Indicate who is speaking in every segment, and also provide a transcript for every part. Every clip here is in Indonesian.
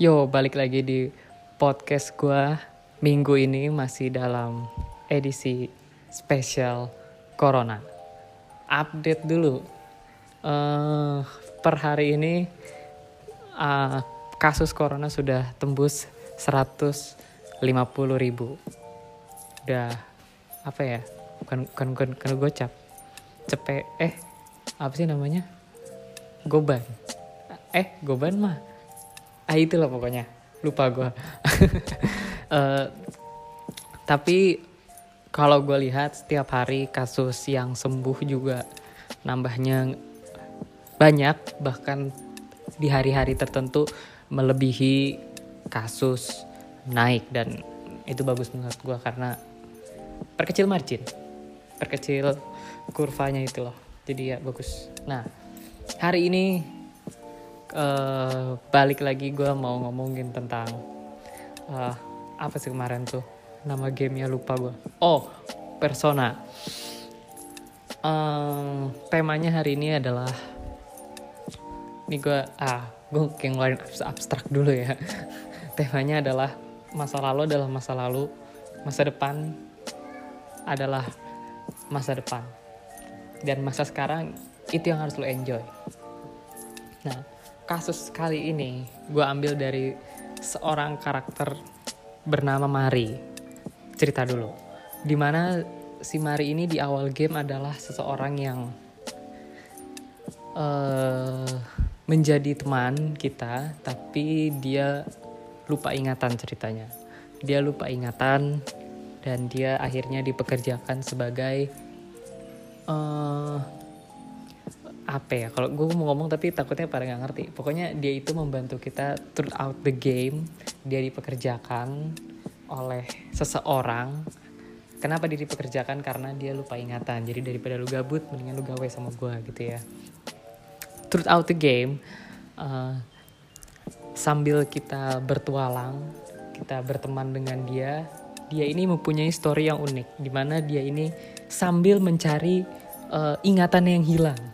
Speaker 1: Yo, balik lagi di podcast gue minggu ini masih dalam edisi spesial Corona. Update dulu. Eh, per hari ini eh, kasus Corona sudah tembus 150 ribu. Udah apa ya? Bukan bukan bukan, bukan gocap. Cepe eh apa sih namanya? Goban. Eh, goban mah ah itulah pokoknya. Lupa gue tapi kalau gue lihat setiap hari kasus yang sembuh juga nambahnya banyak bahkan di hari-hari tertentu melebihi kasus naik dan itu bagus menurut gue karena perkecil margin perkecil kurvanya itu loh. Jadi ya bagus. Nah hari ini uh, balik lagi gue mau ngomongin tentang uh, apa sih kemarin tuh? Nama gamenya lupa gue oh persona. Um, temanya hari ini adalah ini gue ah gue kayak ngeluarin abstrak dulu ya. Temanya adalah masa lalu adalah masa lalu masa depan adalah masa depan dan masa sekarang itu yang harus lo enjoy. Nah kasus kali ini gue ambil dari seorang karakter bernama Mari. Cerita dulu. Di mana si Mari ini di awal game adalah seseorang yang uh, menjadi teman kita, tapi dia lupa ingatan ceritanya. Dia lupa ingatan dan dia akhirnya dipekerjakan sebagai uh, apa ya kalau gue mau ngomong tapi takutnya pada nggak ngerti. Pokoknya dia itu membantu kita throughout the game dia dipekerjakan oleh seseorang. Kenapa dia dipekerjakan? Karena dia lupa ingatan. Jadi daripada lu gabut mendingan lu gawe sama gue gitu ya. Throughout the game uh, sambil kita bertualang kita berteman dengan dia dia ini mempunyai story yang unik di mana dia ini sambil mencari uh, ingatan yang hilang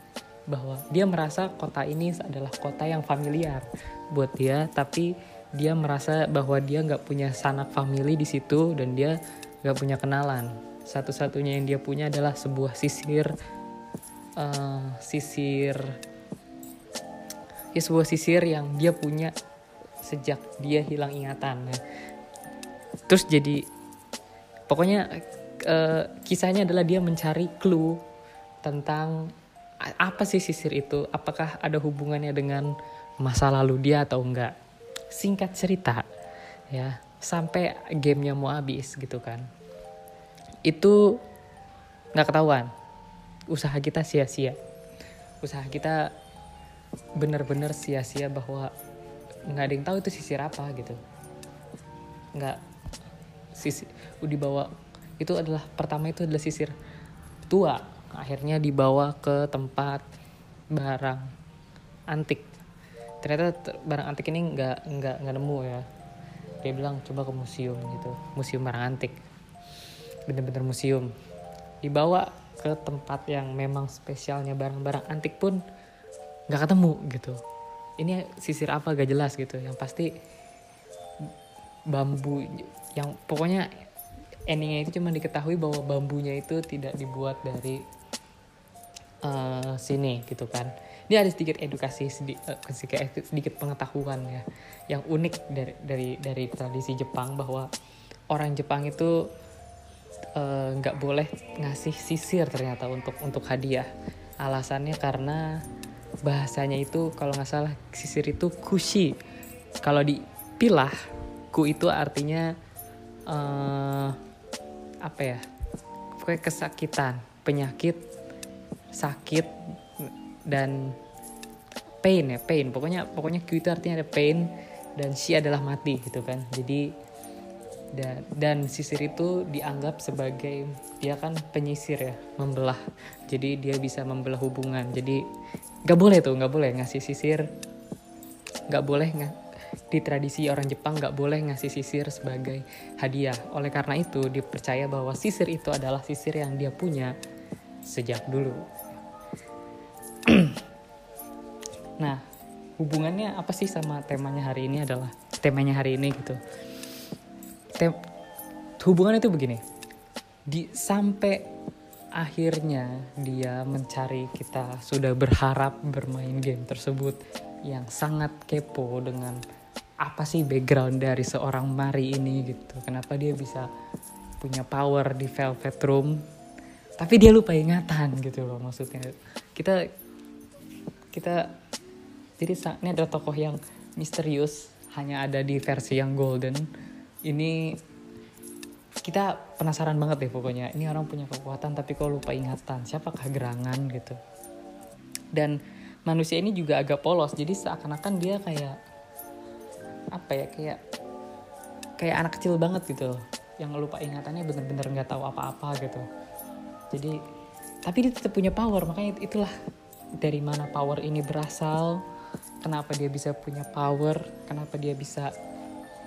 Speaker 1: bahwa dia merasa kota ini adalah kota yang familiar buat dia tapi dia merasa bahwa dia nggak punya sanak family di situ dan dia nggak punya kenalan satu-satunya yang dia punya adalah sebuah sisir uh, sisir ya sebuah sisir yang dia punya sejak dia hilang ingatan ya. terus jadi pokoknya uh, kisahnya adalah dia mencari clue tentang apa sih sisir itu? Apakah ada hubungannya dengan masa lalu dia atau enggak? Singkat cerita, ya sampai gamenya mau habis gitu kan. Itu nggak ketahuan. Usaha kita sia-sia. Usaha kita benar-benar sia-sia bahwa nggak ada yang tahu itu sisir apa gitu. Nggak sisir dibawa itu adalah pertama itu adalah sisir tua akhirnya dibawa ke tempat barang antik. Ternyata barang antik ini nggak nggak nggak nemu ya. Dia bilang coba ke museum gitu. Museum barang antik. Bener-bener museum. Dibawa ke tempat yang memang spesialnya barang-barang antik pun nggak ketemu gitu. Ini sisir apa gak jelas gitu. Yang pasti bambu yang pokoknya endingnya itu cuma diketahui bahwa bambunya itu tidak dibuat dari uh, sini gitu kan. Ini ada sedikit edukasi sedikit, uh, sedikit, sedikit pengetahuan ya yang unik dari dari dari tradisi Jepang bahwa orang Jepang itu eh, nggak uh, boleh ngasih sisir ternyata untuk untuk hadiah. Alasannya karena bahasanya itu kalau nggak salah sisir itu kushi. Kalau dipilah ku itu artinya uh, apa ya pokoknya kesakitan penyakit sakit dan pain ya pain. Pokoknya pokoknya Q itu artinya ada pain dan si adalah mati gitu kan. Jadi dan, dan sisir itu dianggap sebagai dia kan penyisir ya membelah. Jadi dia bisa membelah hubungan. Jadi nggak boleh tuh nggak boleh ngasih sisir. Nggak boleh nggak di tradisi orang Jepang nggak boleh ngasih sisir sebagai hadiah. Oleh karena itu dipercaya bahwa sisir itu adalah sisir yang dia punya sejak dulu. Nah hubungannya apa sih sama temanya hari ini adalah temanya hari ini gitu? Tem hubungan itu begini. Di sampai akhirnya dia mencari kita sudah berharap bermain game tersebut yang sangat kepo dengan apa sih background dari seorang Mari ini gitu. Kenapa dia bisa punya power di Velvet Room tapi dia lupa ingatan gitu loh maksudnya. Kita kita jadi ini ada tokoh yang misterius hanya ada di versi yang golden. Ini kita penasaran banget deh pokoknya. Ini orang punya kekuatan tapi kok lupa ingatan? Siapakah gerangan gitu? Dan manusia ini juga agak polos jadi seakan-akan dia kayak apa ya kayak kayak anak kecil banget gitu yang lupa ingatannya bener-bener nggak tahu apa-apa gitu jadi tapi dia tetap punya power makanya itulah dari mana power ini berasal kenapa dia bisa punya power kenapa dia bisa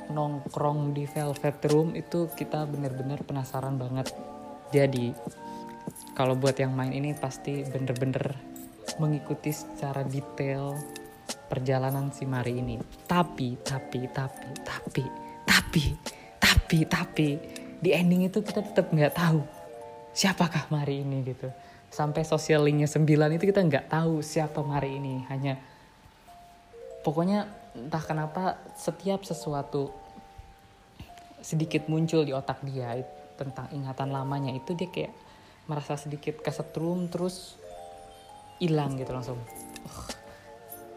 Speaker 1: nongkrong di Velvet Room itu kita bener-bener penasaran banget. Jadi kalau buat yang main ini pasti bener-bener mengikuti secara detail perjalanan si Mari ini. Tapi, tapi, tapi, tapi, tapi, tapi, tapi di ending itu kita tetap nggak tahu siapakah Mari ini gitu. Sampai sosial linknya 9 itu kita nggak tahu siapa Mari ini. Hanya pokoknya entah kenapa setiap sesuatu sedikit muncul di otak dia tentang ingatan lamanya itu dia kayak merasa sedikit kesetrum terus hilang gitu langsung uh,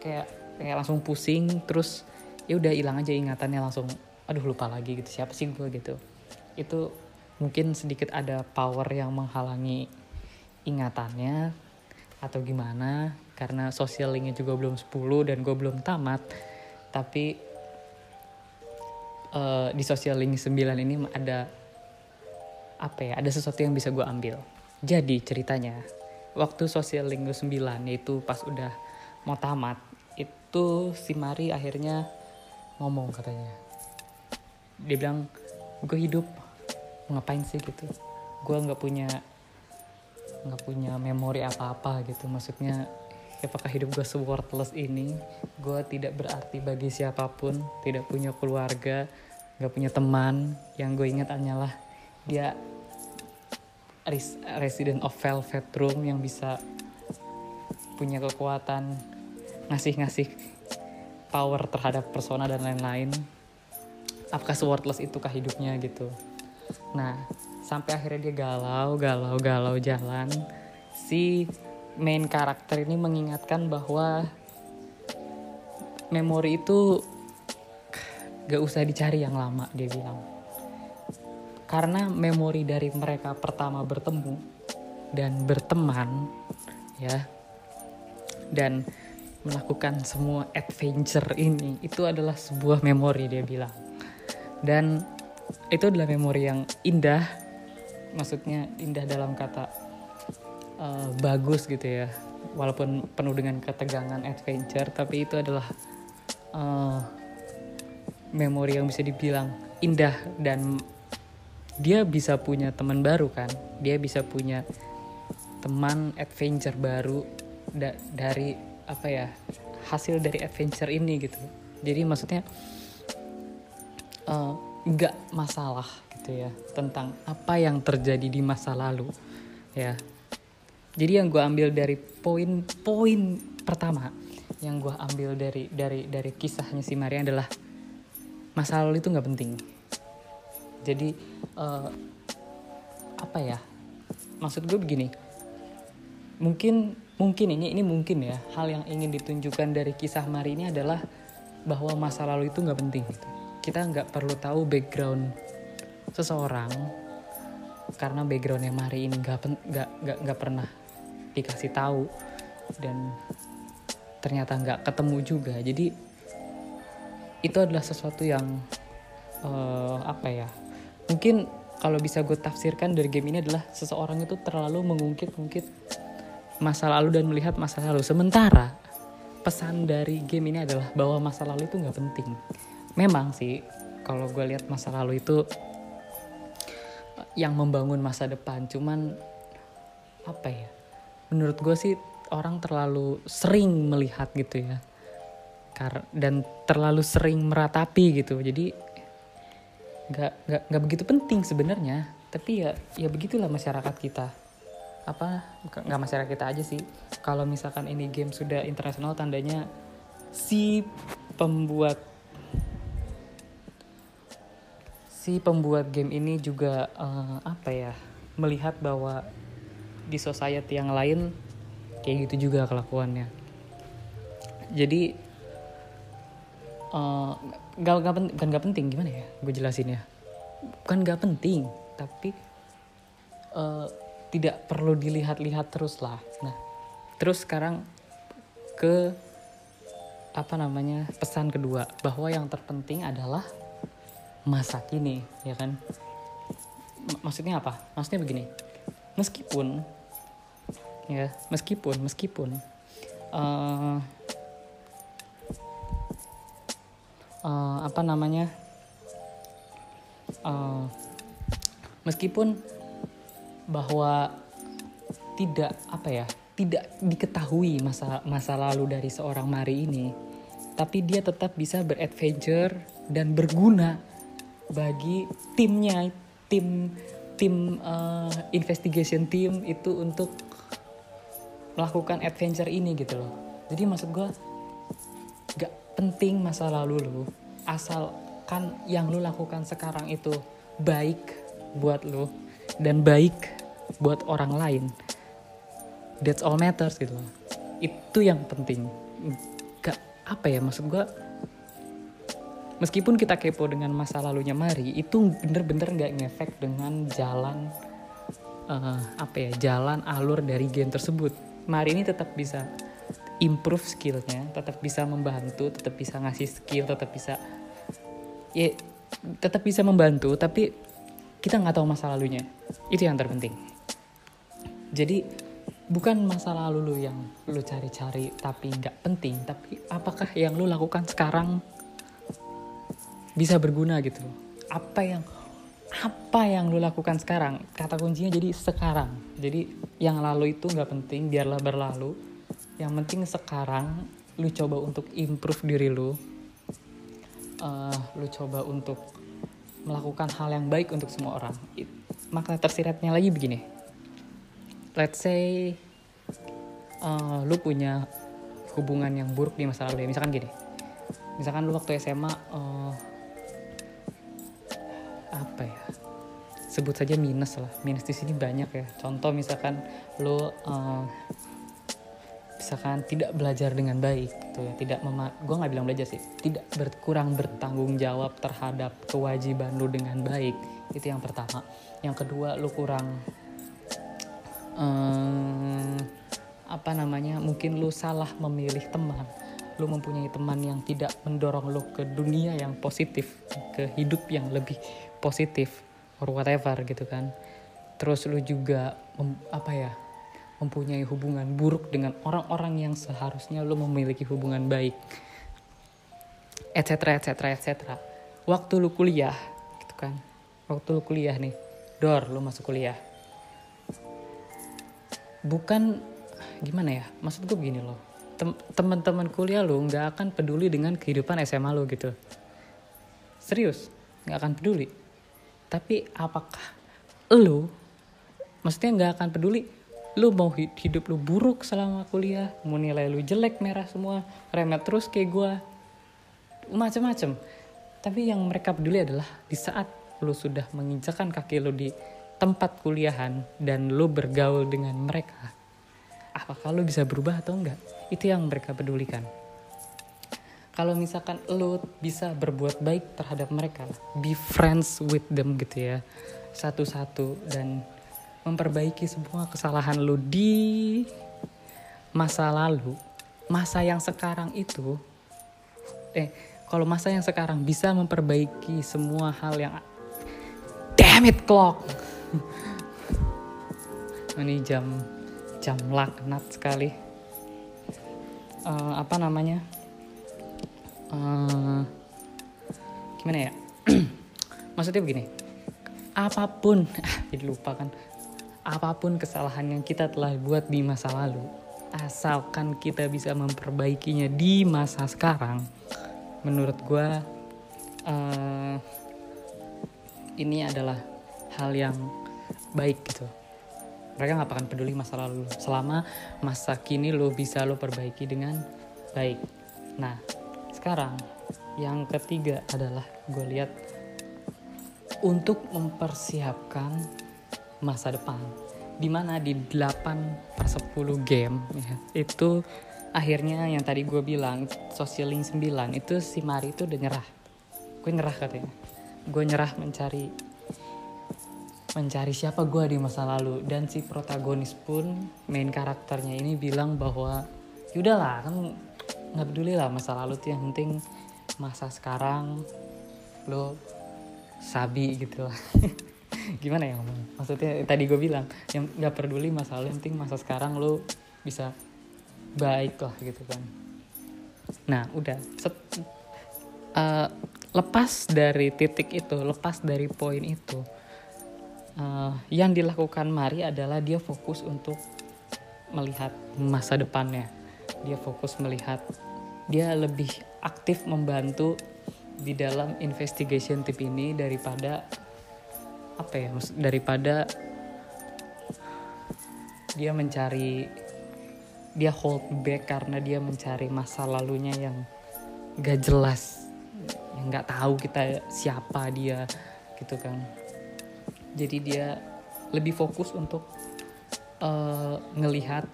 Speaker 1: kayak kayak langsung pusing terus ya udah hilang aja ingatannya langsung aduh lupa lagi gitu siapa sih gue gitu itu mungkin sedikit ada power yang menghalangi ingatannya atau gimana karena sosial linknya juga belum 10 dan gue belum tamat tapi uh, di sosial link 9 ini ada apa ya ada sesuatu yang bisa gue ambil. Jadi ceritanya waktu sosial link 9 yaitu pas udah mau tamat itu si Mari akhirnya ngomong katanya. Dia bilang gue hidup ngapain sih? gitu. Gue nggak punya nggak punya memori apa-apa gitu. Maksudnya apakah hidup gue se-worthless ini? Gue tidak berarti bagi siapa pun tidak punya keluarga gak punya teman. Yang gue ingat hanyalah dia res resident of velvet room yang bisa punya kekuatan ngasih-ngasih power terhadap persona dan lain-lain. Apakah se-worthless itukah hidupnya gitu nah sampai akhirnya dia galau galau galau jalan. Si main karakter ini mengingatkan bahwa memori itu gak usah dicari yang lama dia bilang. Karena memori dari mereka pertama bertemu dan berteman ya dan melakukan semua adventure ini itu adalah sebuah memori dia bilang. Dan itu adalah memori yang indah. Maksudnya indah dalam kata uh, bagus gitu ya. Walaupun penuh dengan ketegangan adventure tapi itu adalah uh, memori yang bisa dibilang indah. Dan dia bisa punya teman baru kan? Dia bisa punya teman adventure baru da dari apa ya hasil dari adventure ini gitu. Jadi maksudnya eh, nggak masalah gitu ya tentang apa yang terjadi di masa lalu ya. Jadi yang gue ambil dari poin-poin pertama yang gue ambil dari dari dari kisahnya si Maria adalah masa lalu itu nggak penting. Jadi uh, apa ya maksud gue begini. Mungkin mungkin ini ini mungkin ya hal yang ingin ditunjukkan dari kisah Mari ini adalah bahwa masa lalu itu nggak penting gitu. Kita nggak perlu tahu background seseorang karena backgroundnya Mari ini nggak nggak nggak pernah dikasih tahu dan ternyata nggak ketemu juga. Jadi itu adalah sesuatu yang uh, apa ya mungkin kalau bisa gue tafsirkan dari game ini adalah seseorang itu terlalu mengungkit-ungkit masa lalu dan melihat masa lalu. Sementara pesan dari game ini adalah bahwa masa lalu itu nggak penting memang sih kalau gue lihat masa lalu itu yang membangun masa depan cuman apa ya menurut gue sih orang terlalu sering melihat gitu ya dan terlalu sering meratapi gitu. Jadi nggak nggak nggak begitu penting sebenarnya tapi ya ya begitulah masyarakat kita. Apa nggak masyarakat kita aja sih. Kalau misalkan ini game sudah internasional tandanya si pembuat si pembuat game ini juga uh, apa ya melihat bahwa di society yang lain kayak gitu juga kelakuannya. Jadi uh, gak, gak, penting, bukan gak penting gimana ya gue jelasin ya? Bukan gak penting tapi uh, tidak perlu dilihat-lihat terus lah. Nah terus sekarang ke apa namanya pesan kedua bahwa yang terpenting adalah masa kini ya kan? Maksudnya apa? Maksudnya begini. Meskipun ya meskipun meskipun uh, uh, apa namanya? Uh, meskipun bahwa tidak apa ya tidak diketahui masa masa lalu dari seorang Mari ini tapi dia tetap bisa beradventure dan berguna bagi timnya tim tim uh, investigation team itu untuk melakukan adventure ini gitu loh. Jadi maksud gue gak penting masa lalu lu asalkan yang lu lakukan sekarang itu baik buat lu dan baik buat orang lain. That's all matters gitu loh. Itu yang penting. Gak apa ya maksud gue meskipun kita kepo dengan masa lalunya Mari itu bener-bener gak ngefek dengan jalan uh, apa ya jalan alur dari game tersebut Mari ini tetap bisa improve skillnya, tetap bisa membantu, tetap bisa ngasih skill, tetap bisa ya tetap bisa membantu, tapi kita nggak tahu masa lalunya. Itu yang terpenting. Jadi bukan masa lalu lu yang lu cari-cari tapi nggak penting, tapi apakah yang lu lakukan sekarang bisa berguna gitu? Apa yang apa yang lu lakukan sekarang? Kata kuncinya jadi sekarang. Jadi yang lalu itu nggak penting biarlah berlalu. Yang penting sekarang lu coba untuk improve diri lu. Uh, lu coba untuk melakukan hal yang baik untuk semua orang. Makna tersiratnya lagi begini. Let's say uh, lu punya hubungan yang buruk di masa lalu ya. Misalkan gini. Misalkan lu waktu SMA uh, apa ya? Sebut saja minus lah. Minus di sini banyak ya. Contoh misalkan lo uh, misalkan tidak belajar dengan baik gitu ya. Tidak mema gue nggak bilang belajar sih. Tidak berkurang bertanggung jawab terhadap kewajiban lo dengan baik. Itu yang pertama. Yang kedua lo kurang um, apa namanya mungkin lo salah memilih teman. Lo mempunyai teman yang tidak mendorong lo ke dunia yang positif ke hidup yang lebih positif or whatever gitu kan. Terus lu juga mem, apa ya mempunyai hubungan buruk dengan orang-orang yang seharusnya lu memiliki hubungan baik etc etc etc waktu lu kuliah gitu kan. Waktu lu kuliah nih dor lu masuk kuliah. Bukan gimana ya maksud gue begini loh. Teman-teman kuliah lu nggak akan peduli dengan kehidupan SMA lu gitu. Serius nggak akan peduli tapi apakah lu maksudnya nggak akan peduli lu mau hidup lu buruk selama kuliah mau nilai lu jelek merah semua remet terus kayak gue macem-macem. Tapi yang mereka peduli adalah di saat lu sudah menginjakan kaki lu di tempat kuliahan dan lu bergaul dengan mereka apakah lu bisa berubah atau enggak? Itu yang mereka pedulikan kalau misalkan lo bisa berbuat baik terhadap mereka be friends with them gitu ya satu-satu dan memperbaiki semua kesalahan lo di masa lalu masa yang sekarang itu eh kalau masa yang sekarang bisa memperbaiki semua hal yang damn it clock. Ini jam jam laknat sekali. Uh, apa namanya uh, gimana ya? Maksudnya begini apa pun jadi lupa kan apa pun kesalahan yang kita telah buat di masa lalu asalkan kita bisa memperbaikinya di masa sekarang menurut gue uh, ini adalah hal yang baik gitu. Mereka nggak akan peduli masa lalu selama masa kini lo bisa lo perbaiki dengan baik. Nah sekarang. Yang ketiga adalah gue lihat untuk mempersiapkan masa depan. Di mana di 8 per 10 game ya, itu akhirnya yang tadi gue bilang social link 9 itu si Mari itu udah nyerah. Gue nyerah katanya. Gue nyerah mencari mencari siapa gue di masa lalu. Dan si protagonis pun main karakternya ini bilang bahwa yaudahlah kan nggak peduli lah masa lalu tuh yang penting masa sekarang lo sabi gitu lah. Gimana ya ngomong maksudnya tadi gue bilang yang nggak peduli masa lalu yang penting masa sekarang lo bisa baik lah gitu kan. Nah udah. Set, uh, lepas dari titik itu lepas dari poin itu uh, yang dilakukan Mari adalah dia fokus untuk melihat masa depannya dia fokus melihat dia lebih aktif membantu di dalam investigation tip ini daripada apa ya daripada dia mencari dia hold back karena dia mencari masa lalunya yang gak jelas yang nggak tahu kita siapa dia gitu kan. Jadi dia lebih fokus untuk uh, ngelihat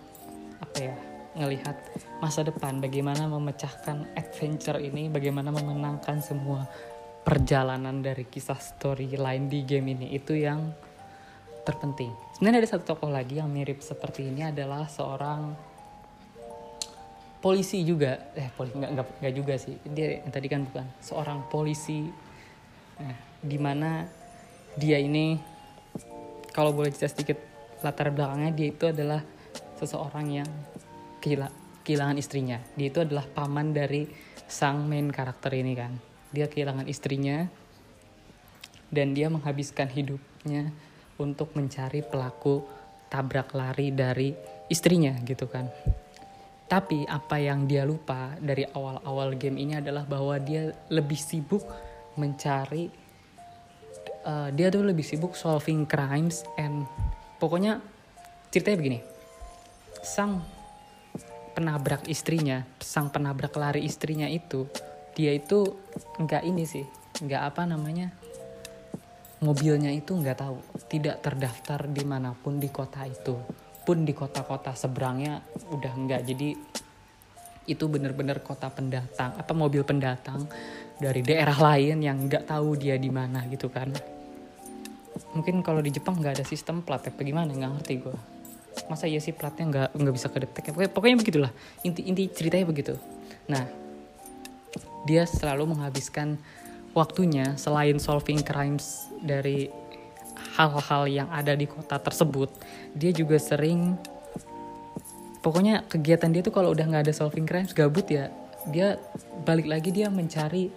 Speaker 1: apa ya ngelihat masa depan bagaimana memecahkan adventure ini bagaimana memenangkan semua perjalanan dari kisah storyline di game ini itu yang terpenting. Sebenarnya ada satu tokoh lagi yang mirip seperti ini adalah seorang polisi juga. Eh polisi nggak, nggak nggak juga sih. Dia yang tadi kan bukan seorang polisi. Nah, di mana dia ini kalau boleh cerita sedikit latar belakangnya dia itu adalah seseorang yang kehilangan istrinya. Dia itu adalah paman dari sang main karakter ini kan. Dia kehilangan istrinya dan dia menghabiskan hidupnya untuk mencari pelaku tabrak lari dari istrinya gitu kan. Tapi apa yang dia lupa dari awal-awal game ini adalah bahwa dia lebih sibuk mencari uh, dia tuh lebih sibuk solving crimes and pokoknya ceritanya begini. Sang penabrak istrinya, sang penabrak lari istrinya itu, dia itu nggak ini sih, nggak apa namanya, mobilnya itu nggak tahu, tidak terdaftar di mana pun di kota itu. Pun di kota-kota seberangnya udah enggak jadi itu bener-bener kota pendatang apa mobil pendatang dari daerah lain yang nggak tahu dia di mana gitu kan. Mungkin kalau di Jepang nggak ada sistem plat ya bagaimana nggak ngerti gue masa iya sih platnya nggak nggak bisa kedetek ya. Pokoknya, pokoknya begitulah. Inti inti ceritanya begitu. Nah dia selalu menghabiskan waktunya selain solving crimes dari hal-hal yang ada di kota tersebut dia juga sering pokoknya kegiatan dia tuh kalau udah nggak ada solving crimes gabut ya. Dia balik lagi dia mencari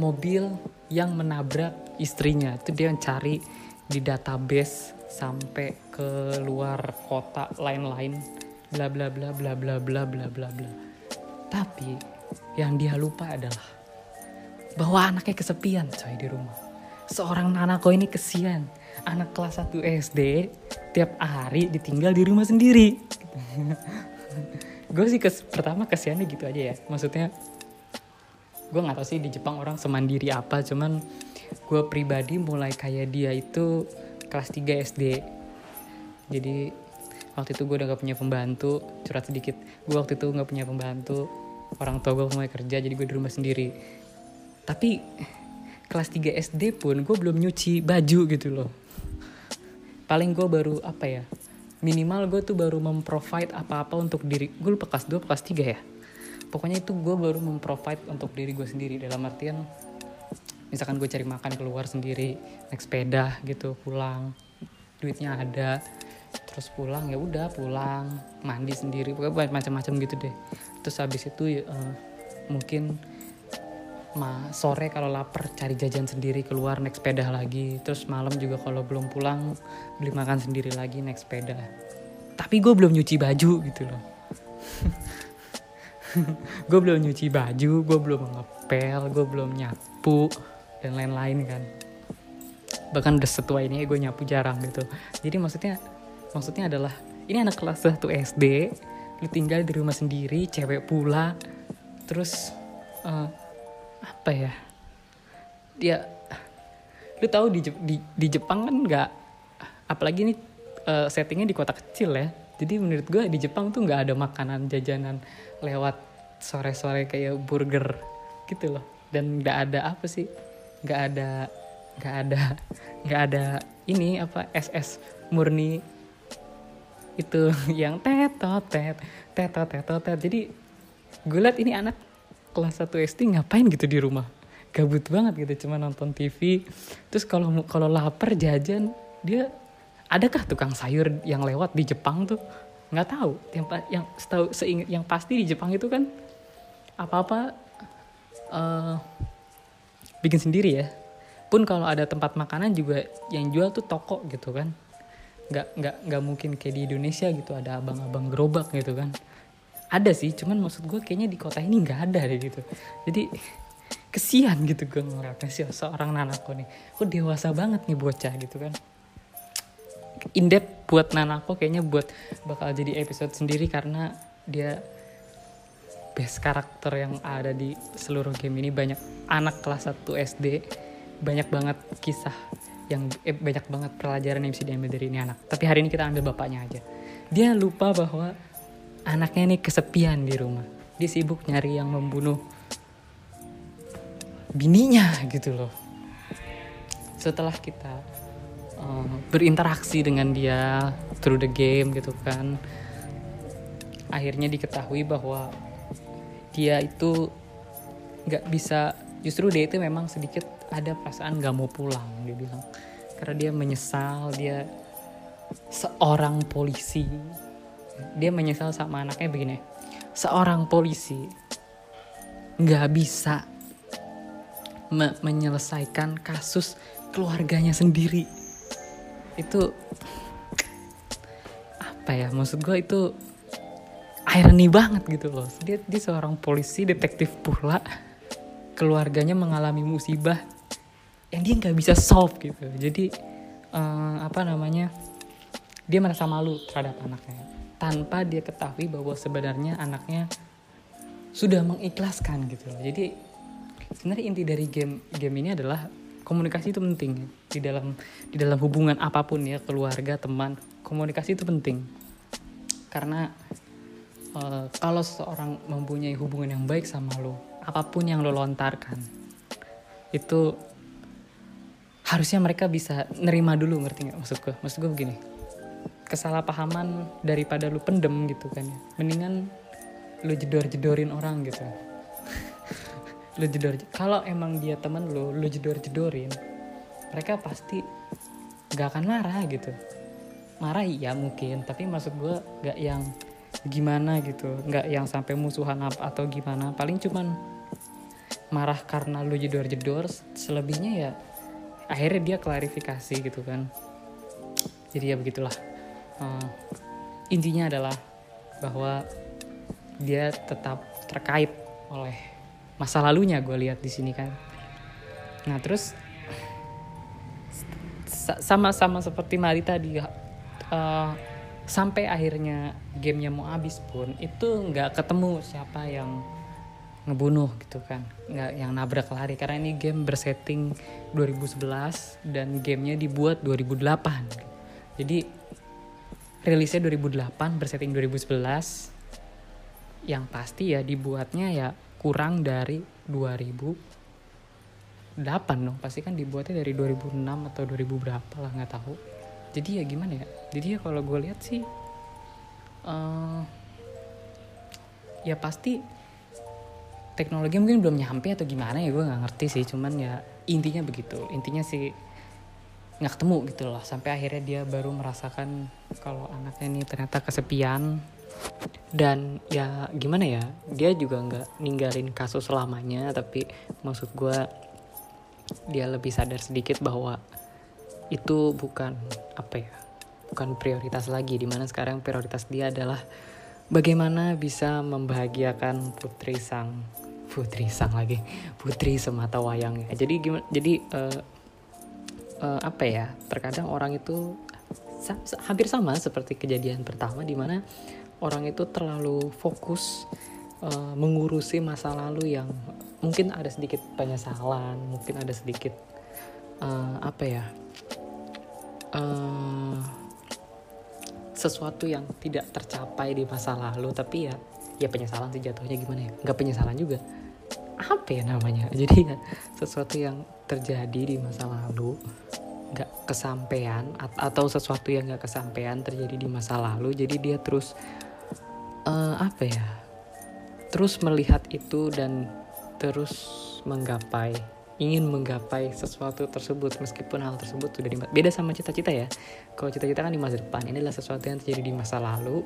Speaker 1: mobil yang menabrak istrinya. Itu dia mencari di database sampai ke luar kota lain-lain bla bla bla bla bla bla bla bla bla. Tapi yang dia lupa adalah bahwa anaknya kesepian coy di rumah. Seorang Nanako ini kesian. Anak kelas 1 SD tiap hari ditinggal di rumah sendiri. Gue sih kes, pertama kesiannya gitu aja ya. Maksudnya gue nggak tahu sih di Jepang orang semandiri apa cuman gue pribadi mulai kayak dia itu kelas 3 SD jadi waktu itu gue udah gak punya pembantu. Curhat sedikit. Gue waktu itu gak punya pembantu. Orang tua gue mulai kerja jadi gue di rumah sendiri. Tapi kelas 3 SD pun gue belum nyuci baju gitu loh. Paling gue baru apa ya minimal gue tuh baru memprovide apa-apa untuk diri. Gue lupa kelas 2 kelas 3 ya? Pokoknya itu gue baru memprovide untuk diri gue sendiri. Dalam artian misalkan gue cari makan keluar sendiri naik sepeda gitu pulang duitnya ada terus pulang ya udah pulang mandi sendiri pokoknya macam-macam gitu deh. Terus habis itu uh, mungkin ma sore kalau lapar cari jajan sendiri keluar naik sepeda lagi. Terus malam juga kalau belum pulang beli makan sendiri lagi naik sepeda. Tapi gue belum nyuci baju gitu loh. Gue belum nyuci baju gue belum ngepel gue belum nyapu dan lain-lain kan. Bahkan udah setua ini gue nyapu jarang gitu. Jadi maksudnya maksudnya adalah ini anak kelas 1 SD lu tinggal di rumah sendiri cewek pula. Terus uh, apa ya? Dia lu tahu di di, di Jepang kan nggak apalagi ini uh, settingnya di kota kecil ya. Jadi menurut gue di Jepang tuh nggak ada makanan jajanan lewat sore-sore kayak burger gitu loh. Dan nggak ada apa sih nggak ada nggak ada nggak ada ini apa SS murni itu yang tetot tet tetot tetot tet jadi gue liat ini anak kelas 1 SD ngapain gitu di rumah? Gabut banget gitu cuma nonton TV terus kalau kalau lapar jajan dia adakah tukang sayur yang lewat di Jepang tuh? Nggak tahu. Yang yang setahu seingat yang pasti di Jepang itu kan apa apa uh, eh, bikin sendiri ya. Pun kalau ada tempat makanan juga yang jual tuh toko gitu kan. Nggak nggak nggak mungkin kayak di Indonesia gitu ada abang-abang gerobak gitu kan. Ada sih cuman maksud gue kayaknya di kota ini nggak ada deh gitu. Jadi kesian gitu gue ngeliatnya sih seorang Nanako nih. Kok dewasa banget nih bocah gitu kan. Indep buat Nanako kayaknya buat bakal jadi episode sendiri karena dia best karakter yang ada di seluruh game ini banyak anak kelas 1 SD banyak banget kisah yang eh, banyak banget pelajaran yang bisa diambil dari ini anak. Tapi hari ini kita ambil bapaknya aja. Dia lupa bahwa anaknya ini kesepian di rumah. Dia sibuk nyari yang membunuh bininya gitu loh. Setelah kita uh, berinteraksi dengan dia through the game gitu kan, akhirnya diketahui bahwa dia itu nggak bisa justru dia itu memang sedikit ada perasaan gak mau pulang dia bilang. Karena dia menyesal dia seorang polisi. Dia menyesal sama anaknya begini seorang polisi nggak bisa me menyelesaikan kasus keluarganya sendiri. Itu apa ya? Maksud gue itu irony banget gitu loh. Dia dia seorang polisi detektif pula. Keluarganya mengalami musibah yang dia nggak bisa solve gitu. Jadi uh, apa namanya dia merasa malu terhadap anaknya. Tanpa dia ketahui bahwa sebenarnya anaknya sudah mengikhlaskan gitu jadi sebenarnya inti dari game game ini adalah komunikasi itu penting. Di dalam di dalam hubungan apa pun ya keluarga teman komunikasi itu penting. Karena uh, kalau seseorang mempunyai hubungan yang baik sama lo apa pun yang lo lontarkan itu harusnya mereka bisa nerima dulu ngerti nggak maksud gue maksud gue begini kesalahpahaman daripada lu pendem gitu kan ya. Mendingan lu jedor jedorin orang gitu. Lu jedor kalau emang dia temen lu lu jedor jedorin mereka pasti gak akan marah gitu. Marah iya mungkin tapi maksud gue gak yang gimana gitu. Nggak yang sampai musuhan apa atau gimana. Paling cuman marah karena lu jedor jedor selebihnya ya akhirnya dia klarifikasi gitu kan. Jadi ya begitulah. Uh, intinya adalah bahwa dia tetap terkait oleh masa lalunya gue lihat di sini kan. Nah terus sama-sama seperti Mari tadi uh, sampai akhirnya gamenya mau habis pun itu nggak ketemu siapa yang ngebunuh gitu kan. Nggak yang nabrak lari. Karena ini game bersetting 2011 dan gamenya dibuat 2008 jadi rilisnya 2008 bersetting 2011 yang pasti ya dibuatnya ya kurang dari 2008 dong. Pasti kan dibuatnya dari 2006 atau 2000 berapa lah nggak tahu jadi ya gimana ya? Jadi ya kalau gue lihat sih uh, ya pasti teknologi mungkin belum nyampe atau gimana ya gue nggak ngerti sih. Cuman ya intinya begitu. Intinya sih nggak ketemu gitu loh. Sampai akhirnya dia baru merasakan kalau anaknya ini ternyata kesepian. Dan ya gimana ya? Dia juga nggak ninggalin kasus selamanya tapi maksud gue dia lebih sadar sedikit bahwa itu bukan apa ya bukan prioritas lagi di mana sekarang prioritas dia adalah bagaimana bisa membahagiakan putri sang putri sang lagi putri semata wayangnya jadi gimana jadi uh, uh, apa ya terkadang orang itu hampir sama seperti kejadian pertama di mana orang itu terlalu fokus uh, mengurusi masa lalu yang mungkin ada sedikit penyesalan mungkin ada sedikit uh, apa ya uh, sesuatu yang tidak tercapai di masa lalu tapi ya ya penyesalan sih jatuhnya gimana ya? Nggak penyesalan juga. Apa ya namanya? Jadi ya sesuatu yang terjadi di masa lalu nggak kesampaian atau sesuatu yang nggak kesampaian terjadi di masa lalu jadi dia terus uh, apa ya? Terus melihat itu dan terus menggapai ingin menggapai sesuatu tersebut meskipun hal tersebut sudah di beda sama cita-cita ya. Kalau cita-cita kan di masa depan ini adalah sesuatu yang terjadi di masa lalu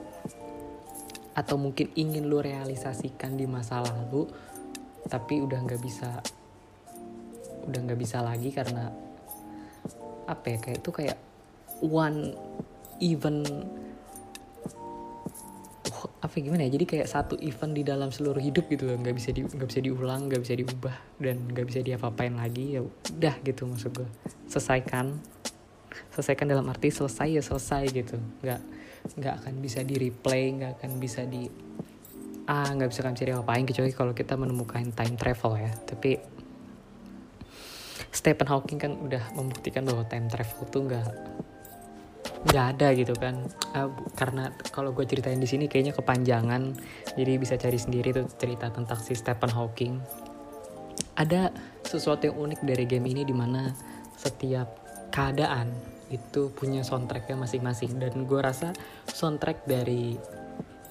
Speaker 1: atau mungkin ingin lu realisasikan di masa lalu tapi udah nggak bisa udah nggak bisa lagi karena apa ya kayak itu kayak one event apa ya, gimana ya jadi kayak satu event di dalam seluruh hidup gitu loh nggak bisa di nggak bisa diulang nggak bisa diubah dan nggak bisa diapa-apain lagi ya udah gitu maksud gue selesaikan selesaikan dalam arti selesai ya selesai gitu. Nggak nggak akan bisa di replay nggak akan bisa di ah nggak bisa kan cari apain kecuali kalau kita menemukan time travel ya. Tapi Stephen Hawking kan udah membuktikan bahwa time travel tuh nggak nggak ada gitu kan. Uh, karena kalau gue ceritain di sini kayaknya kepanjangan. Jadi bisa cari sendiri tuh cerita tentang si Stephen Hawking. Ada sesuatu yang unik dari game ini di mana setiap keadaan itu punya soundtracknya masing-masing. Dan gue rasa soundtrack dari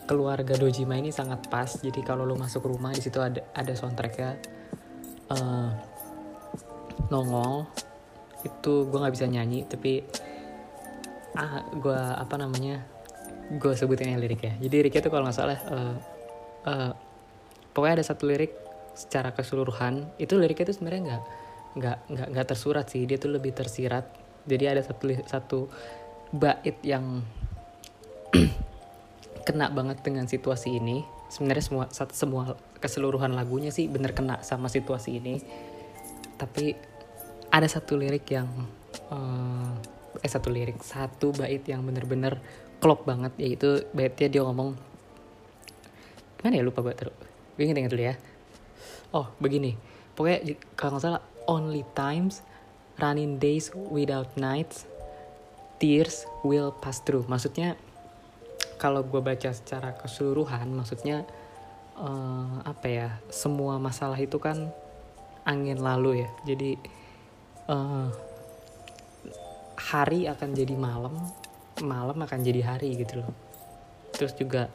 Speaker 1: keluarga Dojima ini sangat pas. Jadi kalau lo masuk rumah di situ ada ada soundtracknya uh, nongol. Itu gue nggak bisa nyanyi tapi ah gue apa namanya gue sebutin ya lirik ya jadi liriknya tuh kalau nggak salah uh, uh, pokoknya ada satu lirik secara keseluruhan itu liriknya tuh sebenarnya nggak nggak nggak nggak tersurat sih dia tuh lebih tersirat. Jadi ada satu satu bait yang kena banget dengan situasi ini. Sebenarnya semua semua keseluruhan lagunya sih bener kena sama situasi ini. Tapi ada satu lirik yang uh, eh satu lirik satu bait yang bener-bener klop banget yaitu baitnya dia ngomong mana ya lupa gue terus gue inget dulu ya. Oh begini. Pokoknya kalau nggak salah only times running days without nights tears will pass through. Maksudnya kalau gue baca secara keseluruhan maksudnya uh, apa ya semua masalah itu kan angin lalu ya. Jadi uh, hari akan jadi malam malam akan jadi hari gitu loh. Terus juga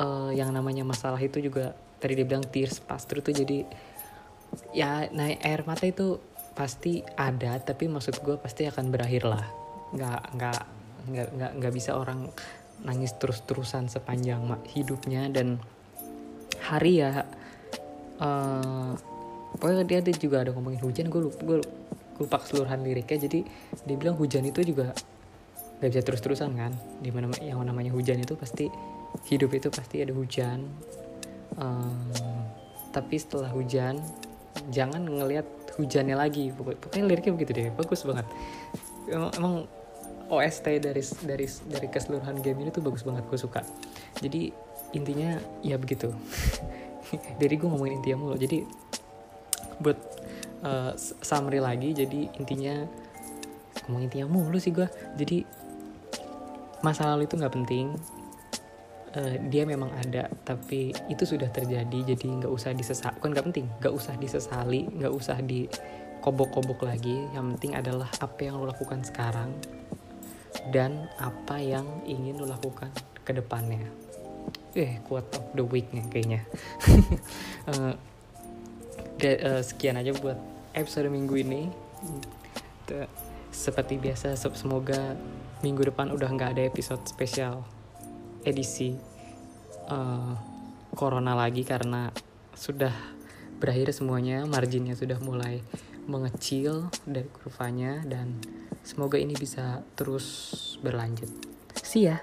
Speaker 1: uh, yang namanya masalah itu juga tadi dia bilang tears pasti itu jadi ya naik air mata itu pasti ada tapi maksud gue pasti akan berakhir lah. Nggak nggak nggak nggak nggak bisa orang nangis terus-terusan sepanjang hidupnya. Dan hari ya uh, pokoknya dia, dia juga ada ngomongin hujan gue lupa, gue lupa keseluruhan liriknya jadi dia bilang hujan itu juga gak bisa terus-terusan kan? Di mana yang namanya hujan itu pasti hidup itu pasti ada hujan. Um, tapi setelah hujan jangan ngelihat hujannya lagi. Pokoknya liriknya begitu deh bagus banget. Emang, emang OST dari dari dari keseluruhan game ini tuh bagus banget gue suka. Jadi intinya ya begitu. Jadi gue ngomongin intinya mulu. Jadi buat uh, summary lagi. Jadi intinya ngomong intinya mulu sih gue jadi masa lalu itu nggak penting. Uh, dia memang ada tapi itu sudah terjadi. Jadi nggak usah disesal bukan nggak penting nggak usah disesali nggak usah di kobok-kobok lagi. Yang penting adalah apa yang lo lakukan sekarang dan apa yang ingin lo lakukan ke depannya. Eh, quote of the week nih kayaknya. uh, uh, sekian aja buat episode minggu ini. Seperti biasa, semoga minggu depan udah nggak ada episode spesial edisi uh, corona lagi karena sudah berakhir semuanya, marginnya sudah mulai mengecil dari kurvanya dan Semoga ini bisa terus berlanjut. See ya.